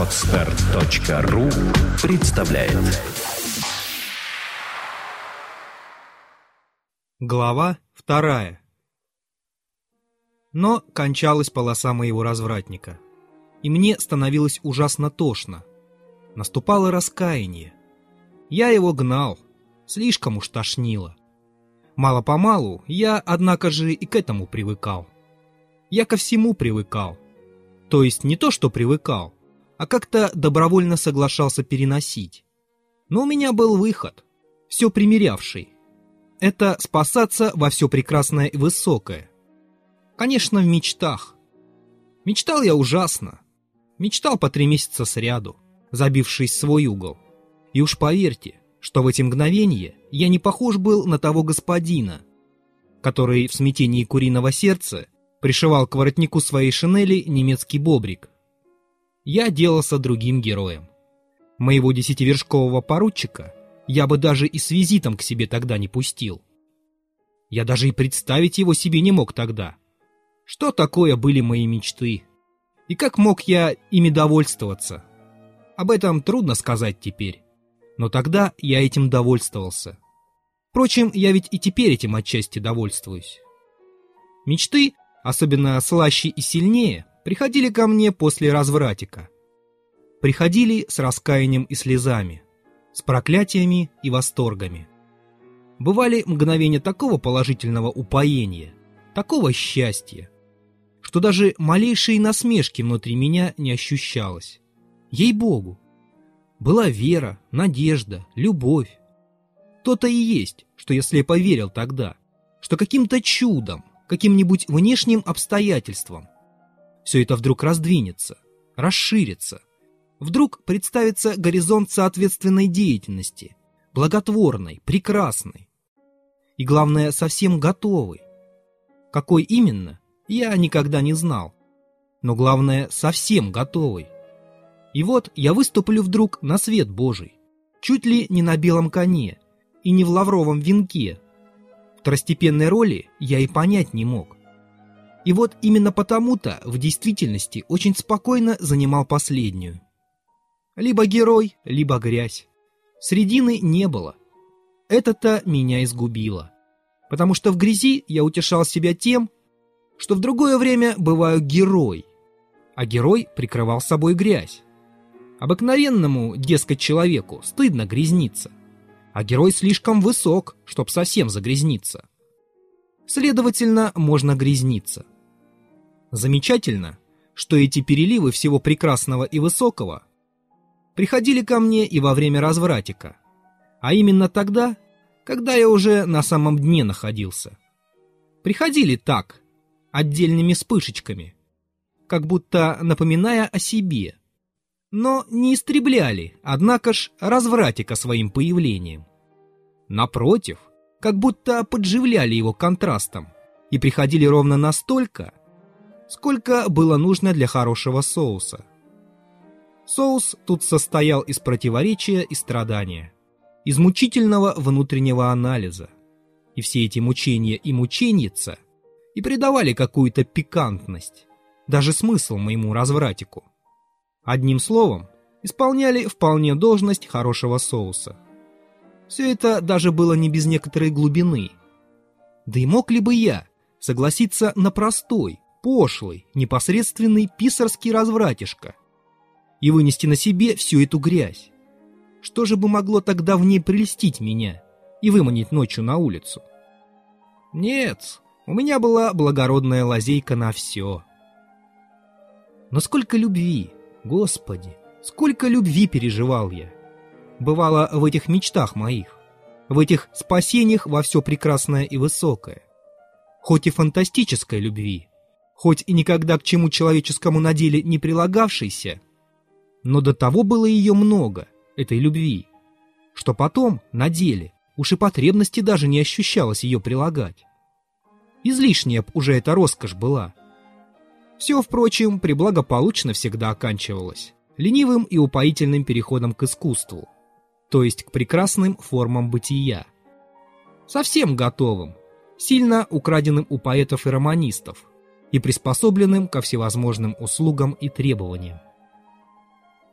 Отстар.ру представляет Глава вторая Но кончалась полоса моего развратника, и мне становилось ужасно тошно. Наступало раскаяние. Я его гнал, слишком уж тошнило. Мало-помалу я, однако же, и к этому привыкал. Я ко всему привыкал. То есть не то, что привыкал, а как-то добровольно соглашался переносить. Но у меня был выход, все примерявший. Это спасаться во все прекрасное и высокое. Конечно, в мечтах. Мечтал я ужасно. Мечтал по три месяца сряду, забившись в свой угол. И уж поверьте, что в эти мгновения я не похож был на того господина, который в смятении куриного сердца пришивал к воротнику своей шинели немецкий бобрик. Я делался другим героем. Моего десятивершкового поручика я бы даже и с визитом к себе тогда не пустил. Я даже и представить его себе не мог тогда. Что такое были мои мечты? И как мог я ими довольствоваться? Об этом трудно сказать теперь но тогда я этим довольствовался. Впрочем, я ведь и теперь этим отчасти довольствуюсь. Мечты, особенно слаще и сильнее, приходили ко мне после развратика. Приходили с раскаянием и слезами, с проклятиями и восторгами. Бывали мгновения такого положительного упоения, такого счастья, что даже малейшие насмешки внутри меня не ощущалось. Ей-богу, была вера, надежда, любовь. То-то и есть, что я слепо верил тогда, что каким-то чудом, каким-нибудь внешним обстоятельством все это вдруг раздвинется, расширится. Вдруг представится горизонт соответственной деятельности, благотворной, прекрасной. И главное, совсем готовый. Какой именно, я никогда не знал. Но главное, совсем готовый. И вот я выступлю вдруг на свет Божий, чуть ли не на белом коне и не в лавровом венке. Второстепенной роли я и понять не мог. И вот именно потому-то в действительности очень спокойно занимал последнюю. Либо герой, либо грязь. Средины не было. Это-то меня изгубило. Потому что в грязи я утешал себя тем, что в другое время бываю герой, а герой прикрывал собой грязь. Обыкновенному, дескать, человеку стыдно грязниться, а герой слишком высок, чтоб совсем загрязниться. Следовательно, можно грязниться. Замечательно, что эти переливы всего прекрасного и высокого приходили ко мне и во время развратика, а именно тогда, когда я уже на самом дне находился. Приходили так, отдельными вспышечками, как будто напоминая о себе – но не истребляли, однако ж, развратика своим появлением. Напротив, как будто подживляли его контрастом и приходили ровно настолько, сколько было нужно для хорошего соуса. Соус тут состоял из противоречия и страдания, из мучительного внутреннего анализа. И все эти мучения и мученица и придавали какую-то пикантность, даже смысл моему развратику. Одним словом, исполняли вполне должность хорошего соуса. Все это даже было не без некоторой глубины. Да и мог ли бы я согласиться на простой, пошлый, непосредственный писарский развратишка и вынести на себе всю эту грязь? Что же бы могло тогда в ней прелестить меня и выманить ночью на улицу? Нет, у меня была благородная лазейка на все. Но сколько любви, Господи, сколько любви переживал я! Бывало в этих мечтах моих, в этих спасениях во все прекрасное и высокое. Хоть и фантастической любви, хоть и никогда к чему человеческому на деле не прилагавшейся, но до того было ее много, этой любви, что потом, на деле, уж и потребности даже не ощущалось ее прилагать. Излишняя б уже эта роскошь была — все, впрочем, приблагополучно всегда оканчивалось ленивым и упоительным переходом к искусству, то есть к прекрасным формам бытия. Совсем готовым, сильно украденным у поэтов и романистов и приспособленным ко всевозможным услугам и требованиям.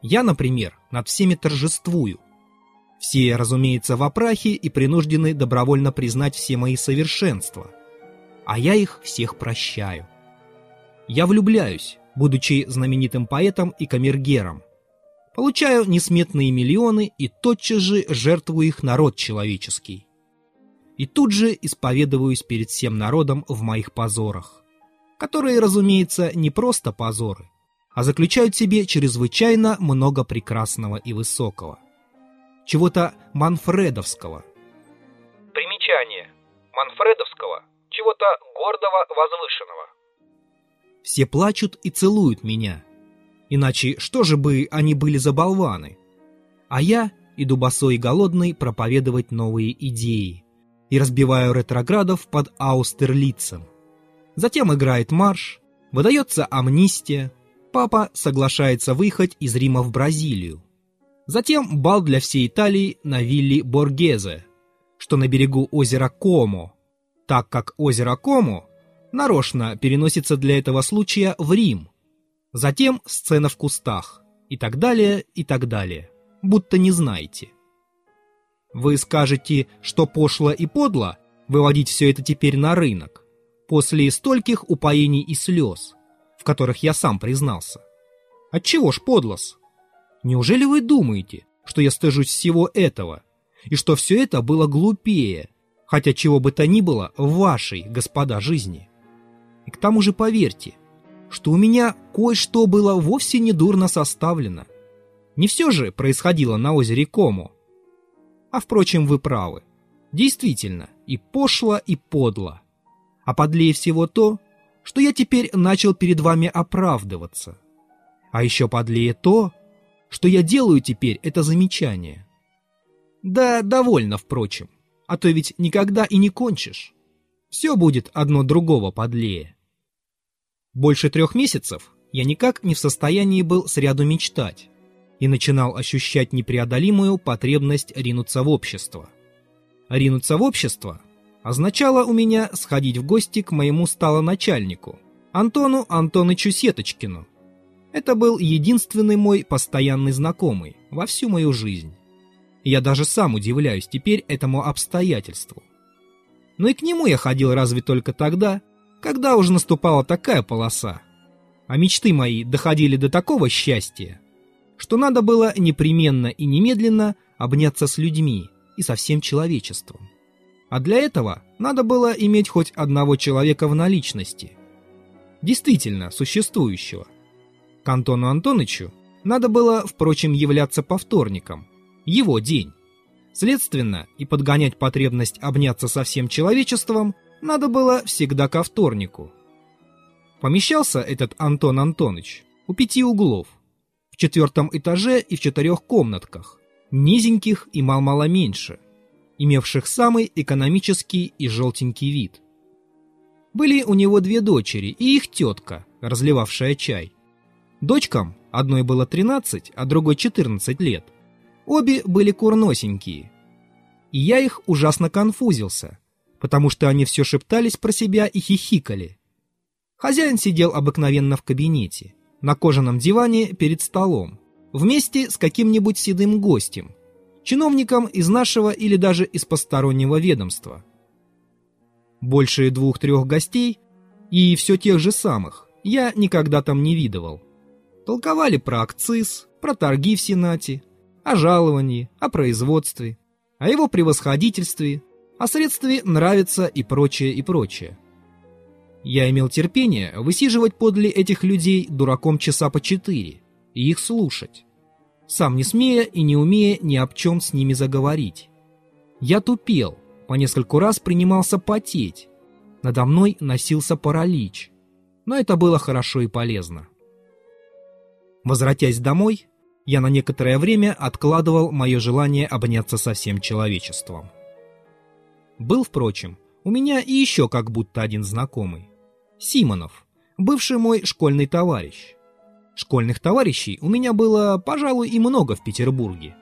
Я, например, над всеми торжествую. Все, разумеется, в опрахе и принуждены добровольно признать все мои совершенства. А я их всех прощаю. Я влюбляюсь, будучи знаменитым поэтом и камергером. Получаю несметные миллионы и тотчас же жертвую их народ человеческий. И тут же исповедуюсь перед всем народом в моих позорах, которые, разумеется, не просто позоры, а заключают в себе чрезвычайно много прекрасного и высокого чего-то манфредовского. Примечание. Манфредовского. Чего-то гордого, возвышенного. Все плачут и целуют меня. Иначе что же бы они были за болваны? А я иду босой и голодный проповедовать новые идеи и разбиваю ретроградов под Аустерлицем. Затем играет марш, выдается амнистия, папа соглашается выехать из Рима в Бразилию. Затем бал для всей Италии на вилле Боргезе, что на берегу озера Комо, так как озеро Комо нарочно переносится для этого случая в Рим. Затем сцена в кустах и так далее, и так далее, будто не знаете. Вы скажете, что пошло и подло выводить все это теперь на рынок, после стольких упоений и слез, в которых я сам признался. Отчего ж подлос? Неужели вы думаете, что я стыжусь всего этого, и что все это было глупее, хотя чего бы то ни было в вашей, господа, жизни? И к тому же поверьте, что у меня кое-что было вовсе не дурно составлено. Не все же происходило на озере Кому. А впрочем, вы правы. Действительно, и пошло, и подло. А подлее всего то, что я теперь начал перед вами оправдываться. А еще подлее то, что я делаю теперь это замечание. Да, довольно, впрочем, а то ведь никогда и не кончишь. Все будет одно другого подлее. Больше трех месяцев я никак не в состоянии был сряду мечтать и начинал ощущать непреодолимую потребность ринуться в общество. Ринуться в общество означало у меня сходить в гости к моему сталоначальнику, Антону Антонычу Сеточкину, это был единственный мой постоянный знакомый во всю мою жизнь. Я даже сам удивляюсь теперь этому обстоятельству. Но и к нему я ходил разве только тогда, когда уже наступала такая полоса. А мечты мои доходили до такого счастья, что надо было непременно и немедленно обняться с людьми и со всем человечеством. А для этого надо было иметь хоть одного человека в наличности. Действительно существующего – к Антону Антонычу надо было, впрочем, являться по вторникам. Его день. Следственно, и подгонять потребность обняться со всем человечеством надо было всегда ко вторнику. Помещался этот Антон Антоныч у пяти углов, в четвертом этаже и в четырех комнатках, низеньких и мал-мало меньше, имевших самый экономический и желтенький вид. Были у него две дочери и их тетка, разливавшая чай. Дочкам, одной было 13, а другой 14 лет. Обе были курносенькие. И я их ужасно конфузился, потому что они все шептались про себя и хихикали. Хозяин сидел обыкновенно в кабинете, на кожаном диване перед столом, вместе с каким-нибудь седым гостем, чиновником из нашего или даже из постороннего ведомства. Больше двух-трех гостей, и все тех же самых, я никогда там не видывал. Толковали про акциз, про торги в Сенате, о жаловании, о производстве, о его превосходительстве, о средстве нравится и прочее, и прочее. Я имел терпение высиживать подле этих людей дураком часа по четыре и их слушать, сам не смея и не умея ни об чем с ними заговорить. Я тупел, по нескольку раз принимался потеть, надо мной носился паралич, но это было хорошо и полезно. Возвратясь домой, я на некоторое время откладывал мое желание обняться со всем человечеством. Был, впрочем, у меня и еще как будто один знакомый. Симонов, бывший мой школьный товарищ. Школьных товарищей у меня было, пожалуй, и много в Петербурге.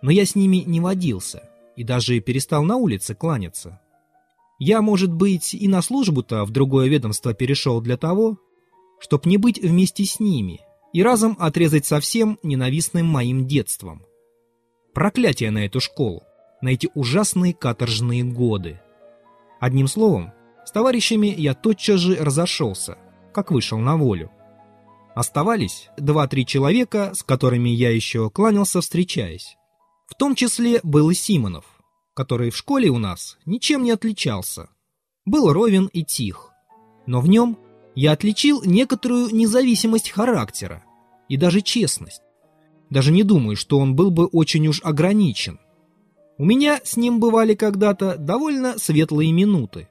Но я с ними не водился и даже перестал на улице кланяться. Я, может быть, и на службу-то в другое ведомство перешел для того, чтоб не быть вместе с ними – и разом отрезать совсем ненавистным моим детством. Проклятие на эту школу, на эти ужасные каторжные годы. Одним словом, с товарищами я тотчас же разошелся, как вышел на волю. Оставались два-три человека, с которыми я еще кланялся, встречаясь. В том числе был и Симонов, который в школе у нас ничем не отличался. Был ровен и тих. Но в нем я отличил некоторую независимость характера и даже честность. Даже не думаю, что он был бы очень уж ограничен. У меня с ним бывали когда-то довольно светлые минуты.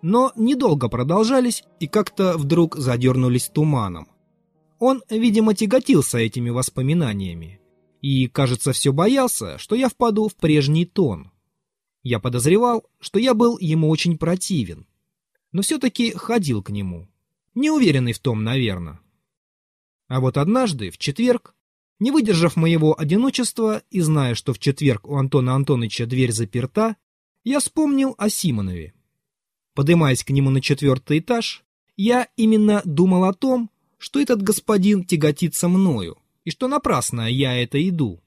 Но недолго продолжались и как-то вдруг задернулись туманом. Он, видимо, тяготился этими воспоминаниями и, кажется, все боялся, что я впаду в прежний тон. Я подозревал, что я был ему очень противен, но все-таки ходил к нему, неуверенный в том, наверное. А вот однажды, в четверг, не выдержав моего одиночества и зная, что в четверг у Антона Антоновича дверь заперта, я вспомнил о Симонове. Подымаясь к нему на четвертый этаж, я именно думал о том, что этот господин тяготится мною, и что напрасно я это иду.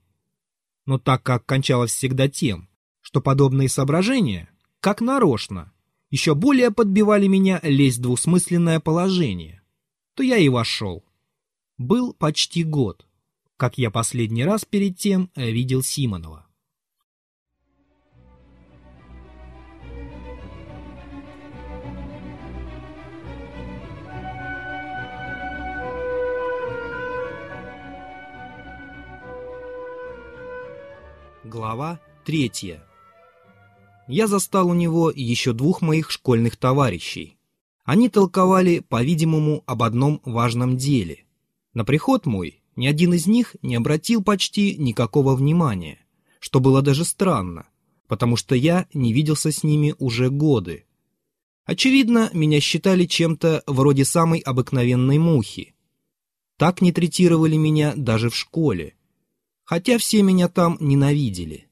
Но так как кончалось всегда тем, что подобные соображения, как нарочно, еще более подбивали меня лезть в двусмысленное положение, то я и вошел. Был почти год, как я последний раз перед тем видел Симонова. Глава третья. Я застал у него еще двух моих школьных товарищей. Они толковали, по-видимому, об одном важном деле. На приход мой ни один из них не обратил почти никакого внимания, что было даже странно, потому что я не виделся с ними уже годы. Очевидно, меня считали чем-то вроде самой обыкновенной мухи. Так не третировали меня даже в школе хотя все меня там ненавидели.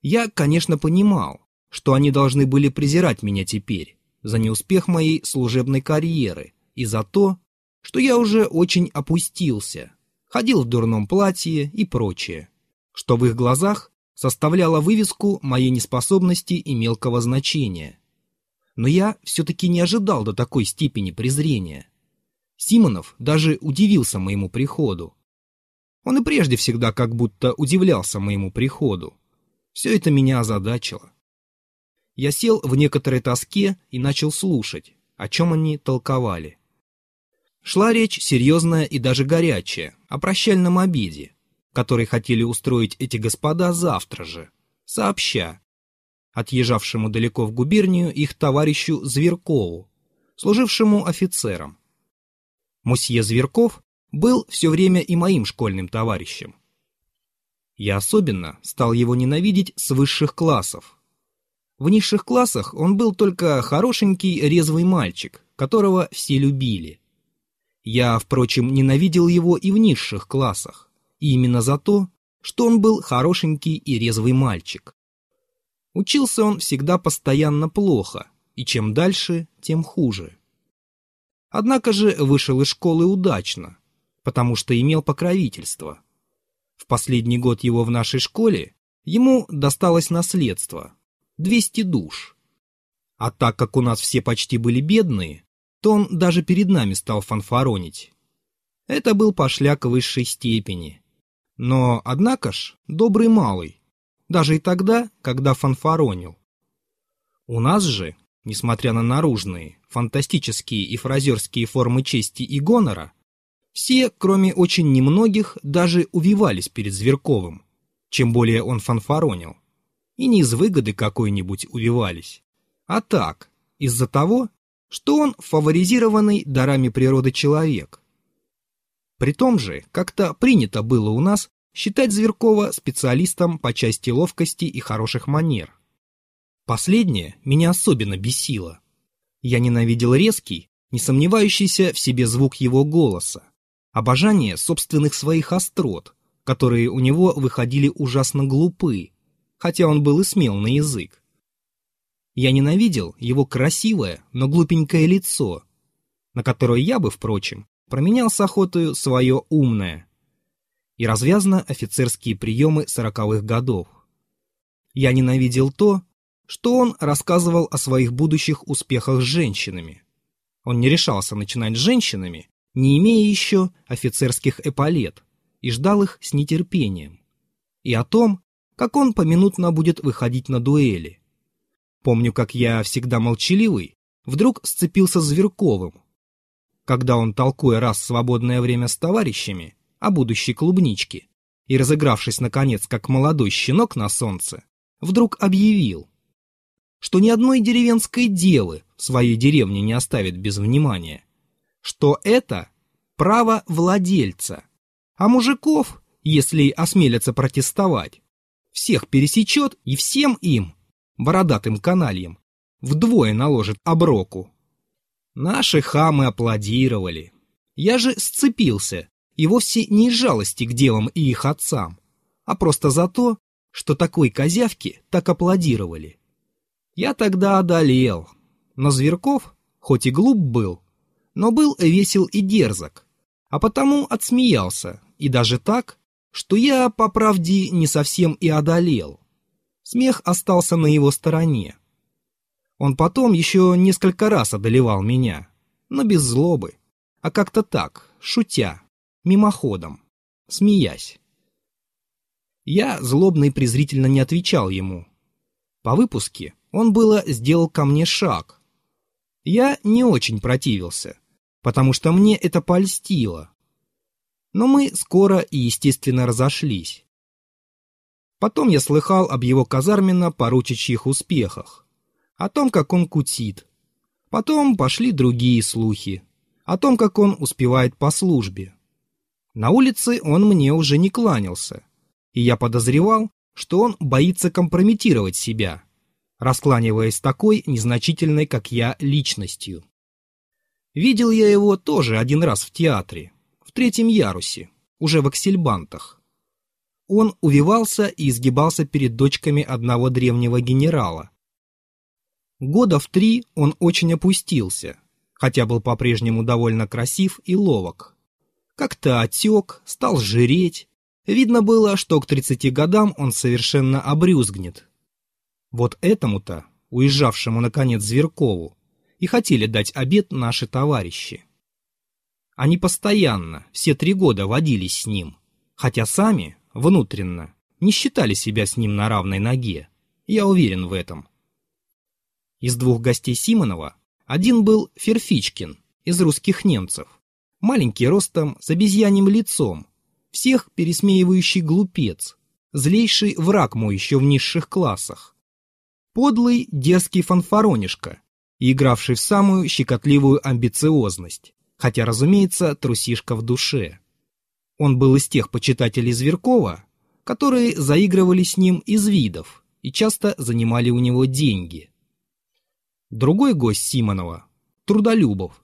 Я, конечно, понимал, что они должны были презирать меня теперь за неуспех моей служебной карьеры и за то, что я уже очень опустился, ходил в дурном платье и прочее, что в их глазах составляло вывеску моей неспособности и мелкого значения. Но я все-таки не ожидал до такой степени презрения. Симонов даже удивился моему приходу, он и прежде всегда как будто удивлялся моему приходу. Все это меня озадачило. Я сел в некоторой тоске и начал слушать, о чем они толковали. Шла речь серьезная и даже горячая, о прощальном обеде, который хотели устроить эти господа завтра же, сообща, отъезжавшему далеко в губернию их товарищу Зверкову, служившему офицером. Мосье Зверков был все время и моим школьным товарищем. Я особенно стал его ненавидеть с высших классов. В низших классах он был только хорошенький резвый мальчик, которого все любили. Я, впрочем, ненавидел его и в низших классах, и именно за то, что он был хорошенький и резвый мальчик. Учился он всегда постоянно плохо, и чем дальше, тем хуже. Однако же вышел из школы удачно, потому что имел покровительство. В последний год его в нашей школе ему досталось наследство – 200 душ. А так как у нас все почти были бедные, то он даже перед нами стал фанфаронить. Это был пошляк высшей степени. Но, однако ж, добрый малый, даже и тогда, когда фанфаронил. У нас же, несмотря на наружные, фантастические и фразерские формы чести и гонора, все, кроме очень немногих, даже увивались перед Зверковым, чем более он фанфаронил. И не из выгоды какой-нибудь увивались, а так, из-за того, что он фаворизированный дарами природы человек. При том же, как-то принято было у нас считать Зверкова специалистом по части ловкости и хороших манер. Последнее меня особенно бесило. Я ненавидел резкий, не сомневающийся в себе звук его голоса, обожание собственных своих острот, которые у него выходили ужасно глупы, хотя он был и смел на язык. Я ненавидел его красивое, но глупенькое лицо, на которое я бы, впрочем, променял с охотою свое умное и развязно офицерские приемы сороковых годов. Я ненавидел то, что он рассказывал о своих будущих успехах с женщинами. Он не решался начинать с женщинами, не имея еще офицерских эполет, и ждал их с нетерпением. И о том, как он поминутно будет выходить на дуэли. Помню, как я, всегда молчаливый, вдруг сцепился с Зверковым. Когда он, толкуя раз свободное время с товарищами о будущей клубничке и разыгравшись, наконец, как молодой щенок на солнце, вдруг объявил, что ни одной деревенской девы в своей деревне не оставит без внимания, что это право владельца, а мужиков, если осмелятся протестовать, всех пересечет и всем им, бородатым канальям, вдвое наложит оброку. Наши хамы аплодировали. Я же сцепился, и вовсе не из жалости к девам и их отцам, а просто за то, что такой козявки так аплодировали. Я тогда одолел, но Зверков, хоть и глуп был, но был весел и дерзок, а потому отсмеялся, и даже так, что я, по правде, не совсем и одолел. Смех остался на его стороне. Он потом еще несколько раз одолевал меня, но без злобы, а как-то так, шутя, мимоходом, смеясь. Я злобно и презрительно не отвечал ему. По выпуске он было сделал ко мне шаг. Я не очень противился, потому что мне это польстило. Но мы скоро и естественно разошлись. Потом я слыхал об его казарменно-поручичьих успехах, о том, как он кутит. Потом пошли другие слухи, о том, как он успевает по службе. На улице он мне уже не кланялся, и я подозревал, что он боится компрометировать себя, раскланиваясь такой незначительной, как я, личностью. Видел я его тоже один раз в театре, в третьем ярусе, уже в аксельбантах. Он увивался и изгибался перед дочками одного древнего генерала. Года в три он очень опустился, хотя был по-прежнему довольно красив и ловок. Как-то отек, стал жиреть, Видно было, что к 30 годам он совершенно обрюзгнет. Вот этому-то, уезжавшему наконец Зверкову, и хотели дать обед наши товарищи. Они постоянно, все три года водились с ним, хотя сами, внутренно, не считали себя с ним на равной ноге. Я уверен в этом. Из двух гостей Симонова один был Ферфичкин из русских немцев, маленький ростом, с обезьяним лицом, всех пересмеивающий глупец, злейший враг мой еще в низших классах. Подлый, дерзкий фанфаронишка, игравший в самую щекотливую амбициозность, хотя, разумеется, трусишка в душе. Он был из тех почитателей Зверкова, которые заигрывали с ним из видов и часто занимали у него деньги. Другой гость Симонова, Трудолюбов,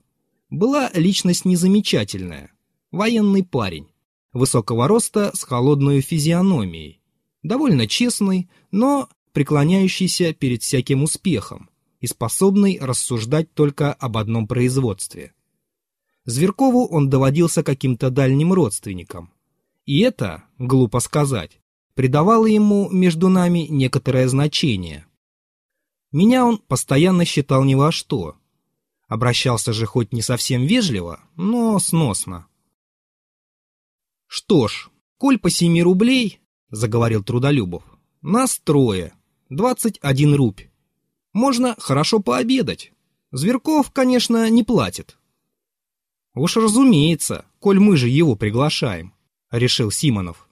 была личность незамечательная, военный парень, высокого роста с холодной физиономией, довольно честный, но преклоняющийся перед всяким успехом и способный рассуждать только об одном производстве. Зверкову он доводился каким-то дальним родственником. И это, глупо сказать, придавало ему между нами некоторое значение. Меня он постоянно считал ни во что. Обращался же хоть не совсем вежливо, но сносно. «Что ж, коль по семи рублей, — заговорил Трудолюбов, — нас трое, двадцать один рубь. Можно хорошо пообедать. Зверков, конечно, не платит». «Уж разумеется, коль мы же его приглашаем», — решил Симонов.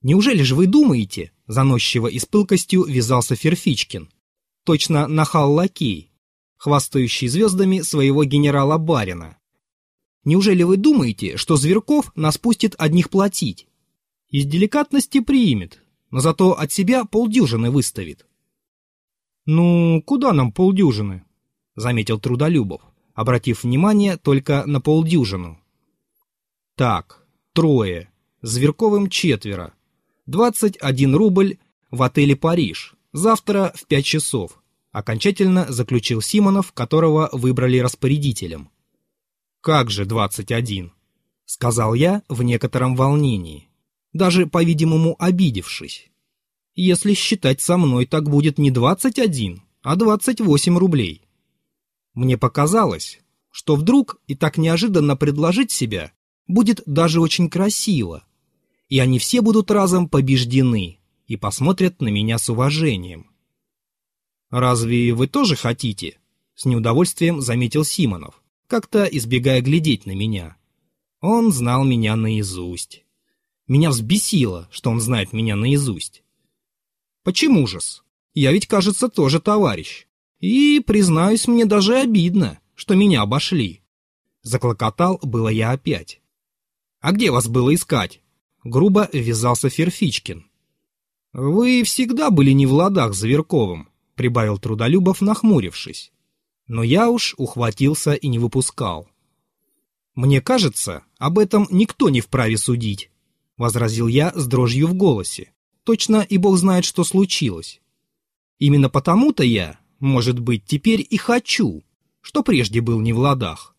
«Неужели же вы думаете, — заносчиво и с пылкостью вязался Ферфичкин, точно нахал лакей, хвастающий звездами своего генерала Барина, Неужели вы думаете, что Зверков нас пустит одних платить? Из деликатности примет, но зато от себя полдюжины выставит. «Ну, куда нам полдюжины?» — заметил Трудолюбов, обратив внимание только на полдюжину. «Так, трое, Зверковым четверо, двадцать один рубль в отеле «Париж», завтра в пять часов», окончательно заключил Симонов, которого выбрали распорядителем. «Как же двадцать один?» — сказал я в некотором волнении, даже, по-видимому, обидевшись. «Если считать со мной, так будет не двадцать один, а двадцать восемь рублей». Мне показалось, что вдруг и так неожиданно предложить себя будет даже очень красиво, и они все будут разом побеждены и посмотрят на меня с уважением. «Разве вы тоже хотите?» — с неудовольствием заметил Симонов как-то избегая глядеть на меня. Он знал меня наизусть. Меня взбесило, что он знает меня наизусть. Почему же-с? Я ведь, кажется, тоже товарищ. И, признаюсь, мне даже обидно, что меня обошли. Заклокотал было я опять. А где вас было искать? Грубо ввязался Ферфичкин. Вы всегда были не в ладах с Зверковым, прибавил Трудолюбов, нахмурившись но я уж ухватился и не выпускал. «Мне кажется, об этом никто не вправе судить», — возразил я с дрожью в голосе. «Точно и бог знает, что случилось. Именно потому-то я, может быть, теперь и хочу, что прежде был не в ладах».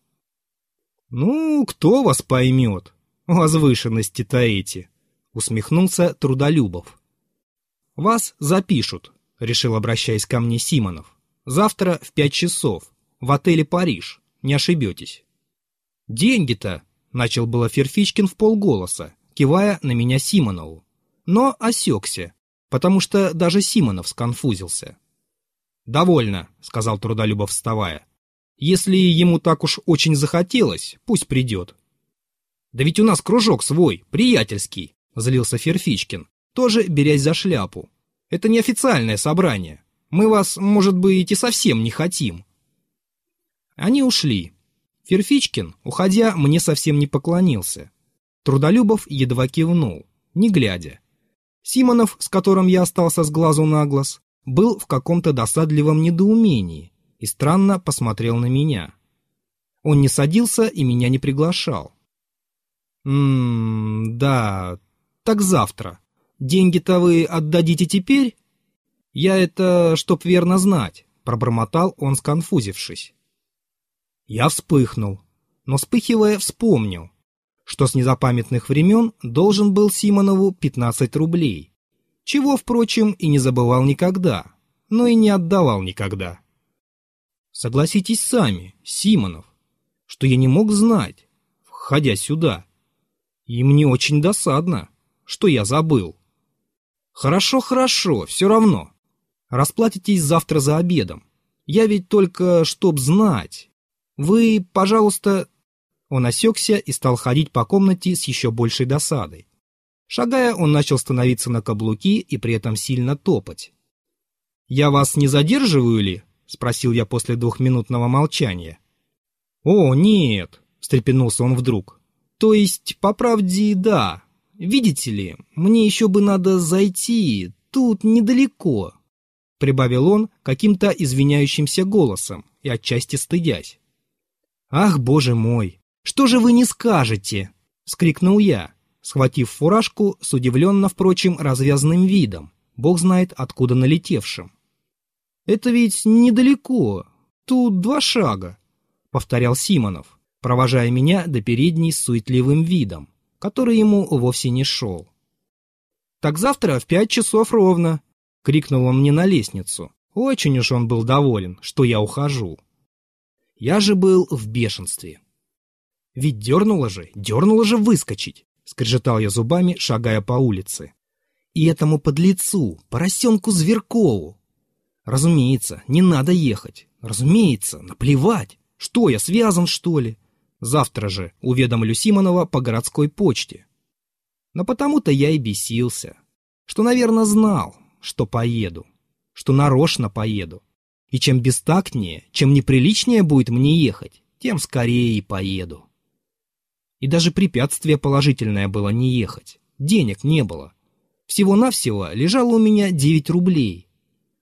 «Ну, кто вас поймет, возвышенности-то эти?» — усмехнулся Трудолюбов. «Вас запишут», — решил, обращаясь ко мне Симонов. Завтра в пять часов. В отеле «Париж». Не ошибетесь. «Деньги-то!» — начал было Ферфичкин в полголоса, кивая на меня Симонову. Но осекся, потому что даже Симонов сконфузился. «Довольно», — сказал Трудолюбов, вставая. «Если ему так уж очень захотелось, пусть придет». «Да ведь у нас кружок свой, приятельский», — злился Ферфичкин, тоже берясь за шляпу. «Это не официальное собрание. Мы вас, может быть, и совсем не хотим». Они ушли. Ферфичкин, уходя, мне совсем не поклонился. Трудолюбов едва кивнул, не глядя. Симонов, с которым я остался с глазу на глаз, был в каком-то досадливом недоумении и странно посмотрел на меня. Он не садился и меня не приглашал. «Ммм, да, так завтра. Деньги-то вы отдадите теперь?» «Я это, чтоб верно знать», — пробормотал он, сконфузившись. Я вспыхнул, но вспыхивая вспомнил, что с незапамятных времен должен был Симонову 15 рублей, чего, впрочем, и не забывал никогда, но и не отдавал никогда. Согласитесь сами, Симонов, что я не мог знать, входя сюда. И мне очень досадно, что я забыл. Хорошо, хорошо, все равно. Расплатитесь завтра за обедом. Я ведь только, чтоб знать. Вы, пожалуйста...» Он осекся и стал ходить по комнате с еще большей досадой. Шагая, он начал становиться на каблуки и при этом сильно топать. «Я вас не задерживаю ли?» — спросил я после двухминутного молчания. «О, нет!» — встрепенулся он вдруг. «То есть, по правде, да. Видите ли, мне еще бы надо зайти, тут недалеко прибавил он каким-то извиняющимся голосом и отчасти стыдясь. «Ах, боже мой, что же вы не скажете?» — вскрикнул я, схватив фуражку с удивленно, впрочем, развязанным видом, бог знает откуда налетевшим. «Это ведь недалеко, тут два шага», — повторял Симонов, провожая меня до передней с суетливым видом, который ему вовсе не шел. «Так завтра в пять часов ровно, — крикнул он мне на лестницу. Очень уж он был доволен, что я ухожу. Я же был в бешенстве. Ведь дернуло же, дернуло же выскочить, — скрежетал я зубами, шагая по улице. И этому подлецу, поросенку Зверкову. Разумеется, не надо ехать. Разумеется, наплевать. Что, я связан, что ли? Завтра же уведомлю Симонова по городской почте. Но потому-то я и бесился, что, наверное, знал, что поеду, что нарочно поеду. И чем бестактнее, чем неприличнее будет мне ехать, тем скорее и поеду. И даже препятствие положительное было не ехать. Денег не было. Всего-навсего лежало у меня 9 рублей.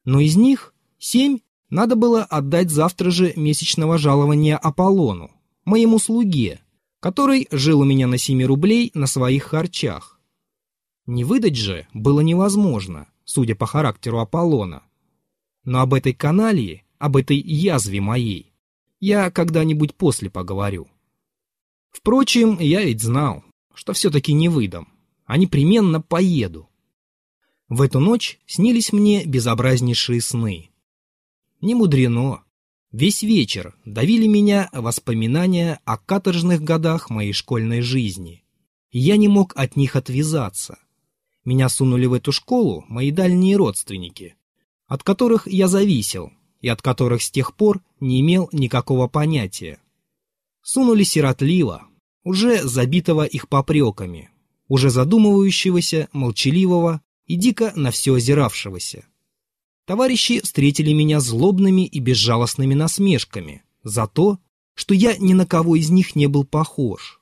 Но из них 7 надо было отдать завтра же месячного жалования Аполлону, моему слуге, который жил у меня на 7 рублей на своих харчах. Не выдать же было невозможно судя по характеру Аполлона. Но об этой каналии, об этой язве моей, я когда-нибудь после поговорю. Впрочем, я ведь знал, что все-таки не выдам, а непременно поеду. В эту ночь снились мне безобразнейшие сны. Не мудрено. Весь вечер давили меня воспоминания о каторжных годах моей школьной жизни. Я не мог от них отвязаться. Меня сунули в эту школу мои дальние родственники, от которых я зависел и от которых с тех пор не имел никакого понятия. Сунули сиротливо, уже забитого их попреками, уже задумывающегося, молчаливого и дико на все озиравшегося. Товарищи встретили меня злобными и безжалостными насмешками за то, что я ни на кого из них не был похож.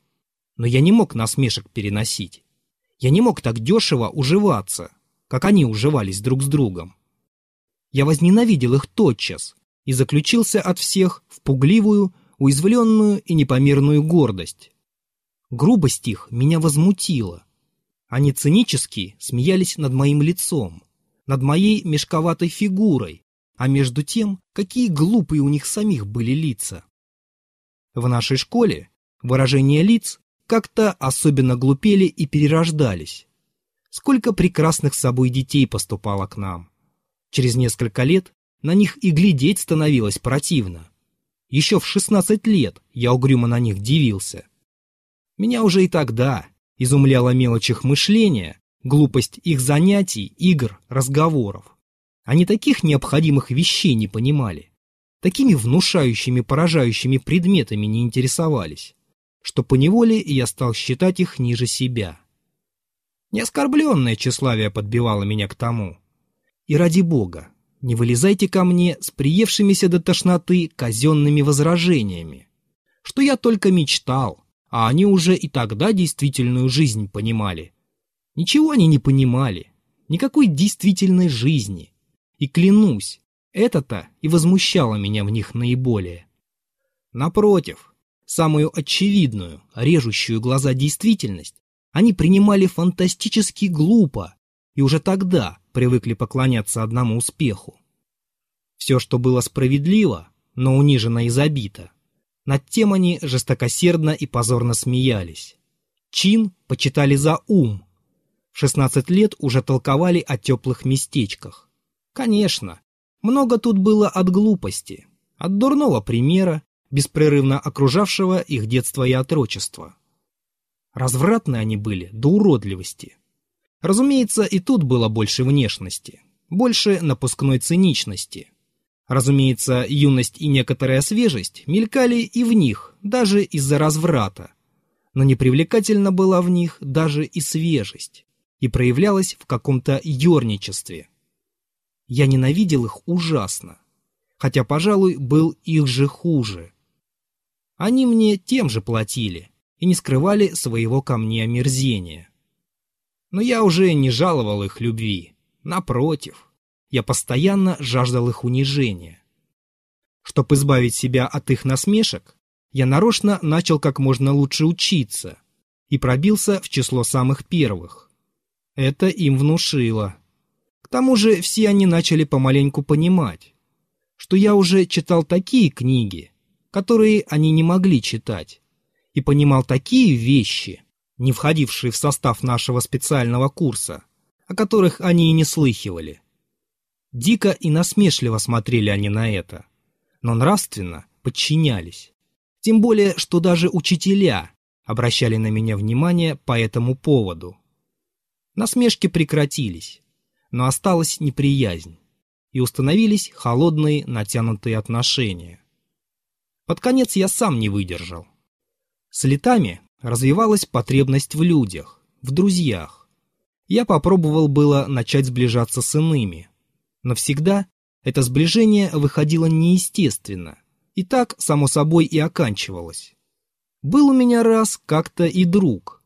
Но я не мог насмешек переносить. Я не мог так дешево уживаться, как они уживались друг с другом. Я возненавидел их тотчас и заключился от всех в пугливую, уязвленную и непомерную гордость. Грубость их меня возмутила. Они цинически смеялись над моим лицом, над моей мешковатой фигурой, а между тем, какие глупые у них самих были лица. В нашей школе выражения лиц как-то особенно глупели и перерождались. Сколько прекрасных собой детей поступало к нам. Через несколько лет на них и глядеть становилось противно. Еще в 16 лет я угрюмо на них дивился. Меня уже и тогда, изумляла мелочь их мышления, глупость их занятий, игр, разговоров. Они таких необходимых вещей не понимали, такими внушающими, поражающими предметами не интересовались, что поневоле я стал считать их ниже себя. Неоскорбленное тщеславие подбивало меня к тому. И ради бога, не вылезайте ко мне с приевшимися до тошноты казенными возражениями, что я только мечтал, а они уже и тогда действительную жизнь понимали. Ничего они не понимали, никакой действительной жизни. И клянусь, это-то и возмущало меня в них наиболее. Напротив, самую очевидную, режущую глаза действительность они принимали фантастически глупо и уже тогда привыкли поклоняться одному успеху. Все, что было справедливо, но унижено и забито, над тем они жестокосердно и позорно смеялись. Чин почитали за ум. В 16 лет уже толковали о теплых местечках. Конечно, много тут было от глупости, от дурного примера, беспрерывно окружавшего их детство и отрочество. Развратны они были до уродливости. Разумеется, и тут было больше внешности, больше напускной циничности – Разумеется, юность и некоторая свежесть мелькали и в них, даже из-за разврата. Но непривлекательна была в них даже и свежесть, и проявлялась в каком-то ерничестве. Я ненавидел их ужасно, хотя, пожалуй, был их же хуже. Они мне тем же платили и не скрывали своего ко мне омерзения. Но я уже не жаловал их любви, напротив. Я постоянно жаждал их унижения. Чтобы избавить себя от их насмешек, я нарочно начал как можно лучше учиться и пробился в число самых первых. Это им внушило. К тому же все они начали помаленьку понимать, что я уже читал такие книги, которые они не могли читать, и понимал такие вещи, не входившие в состав нашего специального курса, о которых они и не слыхивали. Дико и насмешливо смотрели они на это, но нравственно подчинялись. Тем более, что даже учителя обращали на меня внимание по этому поводу. Насмешки прекратились, но осталась неприязнь, и установились холодные натянутые отношения. Под конец я сам не выдержал. С летами развивалась потребность в людях, в друзьях. Я попробовал было начать сближаться с иными, но всегда это сближение выходило неестественно, и так, само собой, и оканчивалось. Был у меня раз как-то и друг,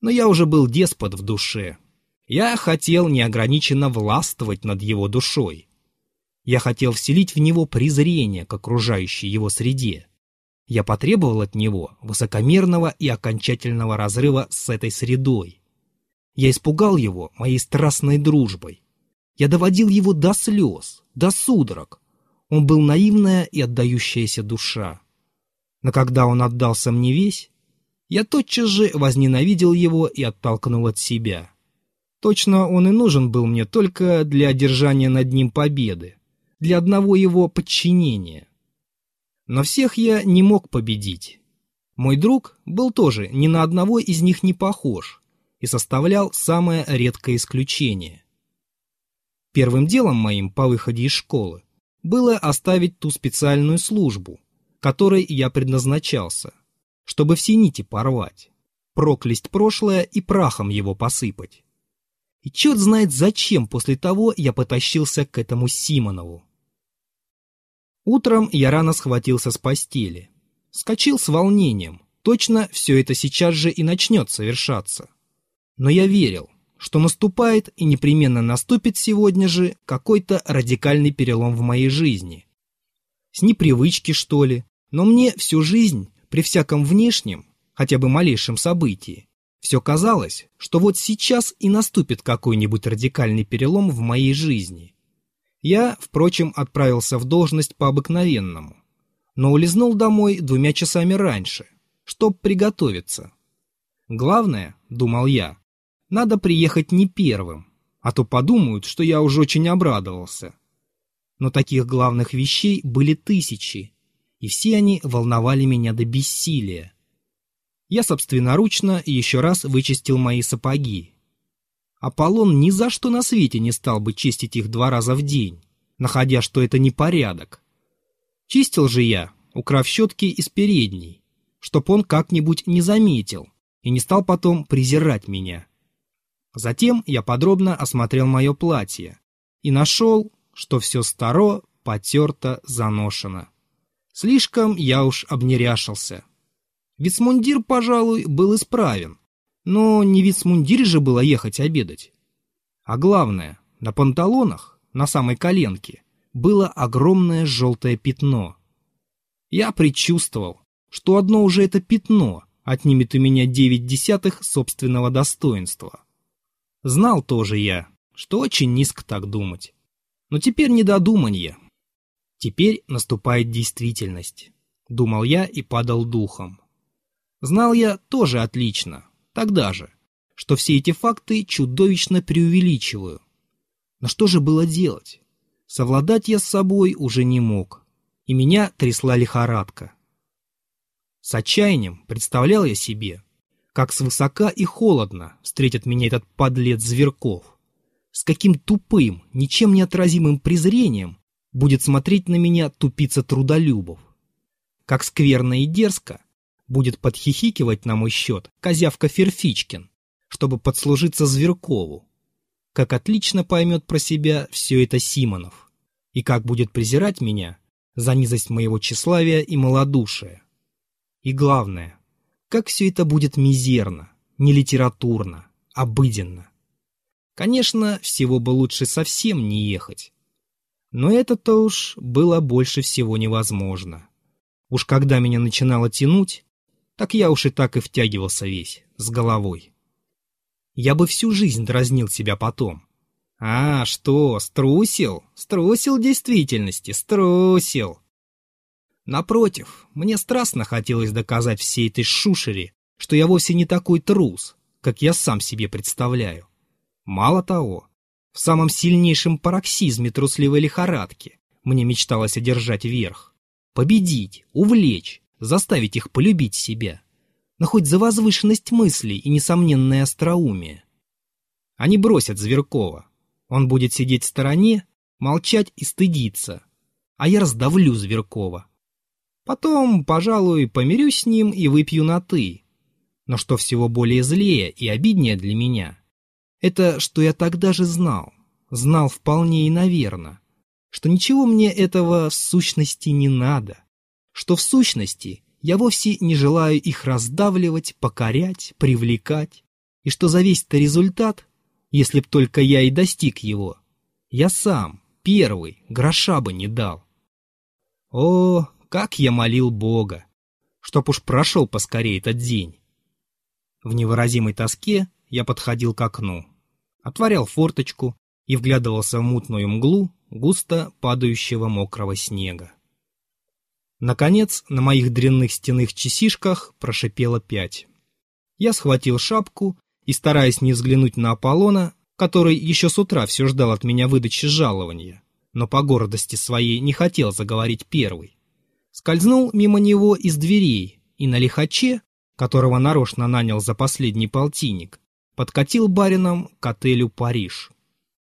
но я уже был деспот в душе. Я хотел неограниченно властвовать над его душой. Я хотел вселить в него презрение к окружающей его среде. Я потребовал от него высокомерного и окончательного разрыва с этой средой. Я испугал его моей страстной дружбой. Я доводил его до слез, до судорог. Он был наивная и отдающаяся душа. Но когда он отдался мне весь, Я тотчас же возненавидел его и оттолкнул от себя. Точно он и нужен был мне только для одержания над ним победы, для одного его подчинения. Но всех я не мог победить. Мой друг был тоже ни на одного из них не похож и составлял самое редкое исключение. Первым делом моим по выходе из школы было оставить ту специальную службу, которой я предназначался, чтобы все нити порвать, проклясть прошлое и прахом его посыпать. И черт знает зачем после того я потащился к этому Симонову. Утром я рано схватился с постели. Скочил с волнением. Точно все это сейчас же и начнет совершаться. Но я верил, что наступает и непременно наступит сегодня же какой-то радикальный перелом в моей жизни. С непривычки, что ли, но мне всю жизнь, при всяком внешнем, хотя бы малейшем событии, все казалось, что вот сейчас и наступит какой-нибудь радикальный перелом в моей жизни. Я, впрочем, отправился в должность по обыкновенному, но улизнул домой двумя часами раньше, чтоб приготовиться. Главное, думал я, надо приехать не первым, а то подумают, что я уже очень обрадовался. Но таких главных вещей были тысячи, и все они волновали меня до бессилия. Я собственноручно еще раз вычистил мои сапоги. Аполлон ни за что на свете не стал бы чистить их два раза в день, находя, что это непорядок. Чистил же я, украв щетки из передней, чтоб он как-нибудь не заметил и не стал потом презирать меня. Затем я подробно осмотрел мое платье и нашел, что все старо, потерто, заношено. Слишком я уж обнеряшился. Вицмундир, пожалуй, был исправен, но не вицмундир же было ехать обедать. А главное, на панталонах, на самой коленке, было огромное желтое пятно. Я предчувствовал, что одно уже это пятно отнимет у меня девять десятых собственного достоинства. Знал тоже я, что очень низко так думать. Но теперь не до. Теперь наступает действительность. Думал я и падал духом. Знал я тоже отлично, тогда же, что все эти факты чудовищно преувеличиваю. Но что же было делать? Совладать я с собой уже не мог, и меня трясла лихорадка. С отчаянием представлял я себе, как свысока и холодно встретит меня этот подлец Зверков. С каким тупым, ничем не отразимым презрением будет смотреть на меня тупица трудолюбов. Как скверно и дерзко будет подхихикивать на мой счет козявка Ферфичкин, чтобы подслужиться Зверкову. Как отлично поймет про себя все это Симонов. И как будет презирать меня за низость моего тщеславия и малодушия. И главное, как все это будет мизерно, не литературно, обыденно. Конечно, всего бы лучше совсем не ехать. Но это-то уж было больше всего невозможно. Уж когда меня начинало тянуть, так я уж и так и втягивался весь, с головой. Я бы всю жизнь дразнил себя потом. А, что, струсил? Струсил действительности, струсил. Напротив, мне страстно хотелось доказать всей этой шушере, что я вовсе не такой трус, как я сам себе представляю. Мало того, в самом сильнейшем пароксизме трусливой лихорадки мне мечталось одержать верх. Победить, увлечь, заставить их полюбить себя. Но хоть за возвышенность мыслей и несомненное остроумие. Они бросят Зверкова. Он будет сидеть в стороне, молчать и стыдиться. А я раздавлю Зверкова. Потом, пожалуй, помирюсь с ним и выпью на «ты». Но что всего более злее и обиднее для меня, это что я тогда же знал, знал вполне и наверно, что ничего мне этого в сущности не надо, что в сущности я вовсе не желаю их раздавливать, покорять, привлекать, и что за весь-то результат, если б только я и достиг его, я сам, первый, гроша бы не дал. О, как я молил Бога, чтоб уж прошел поскорее этот день. В невыразимой тоске я подходил к окну, отворял форточку и вглядывался в мутную мглу густо падающего мокрого снега. Наконец, на моих дрянных стенных часишках прошипело пять. Я схватил шапку и, стараясь не взглянуть на Аполлона, который еще с утра все ждал от меня выдачи жалования, но по гордости своей не хотел заговорить первый, скользнул мимо него из дверей и на лихаче, которого нарочно нанял за последний полтинник, подкатил барином к отелю «Париж».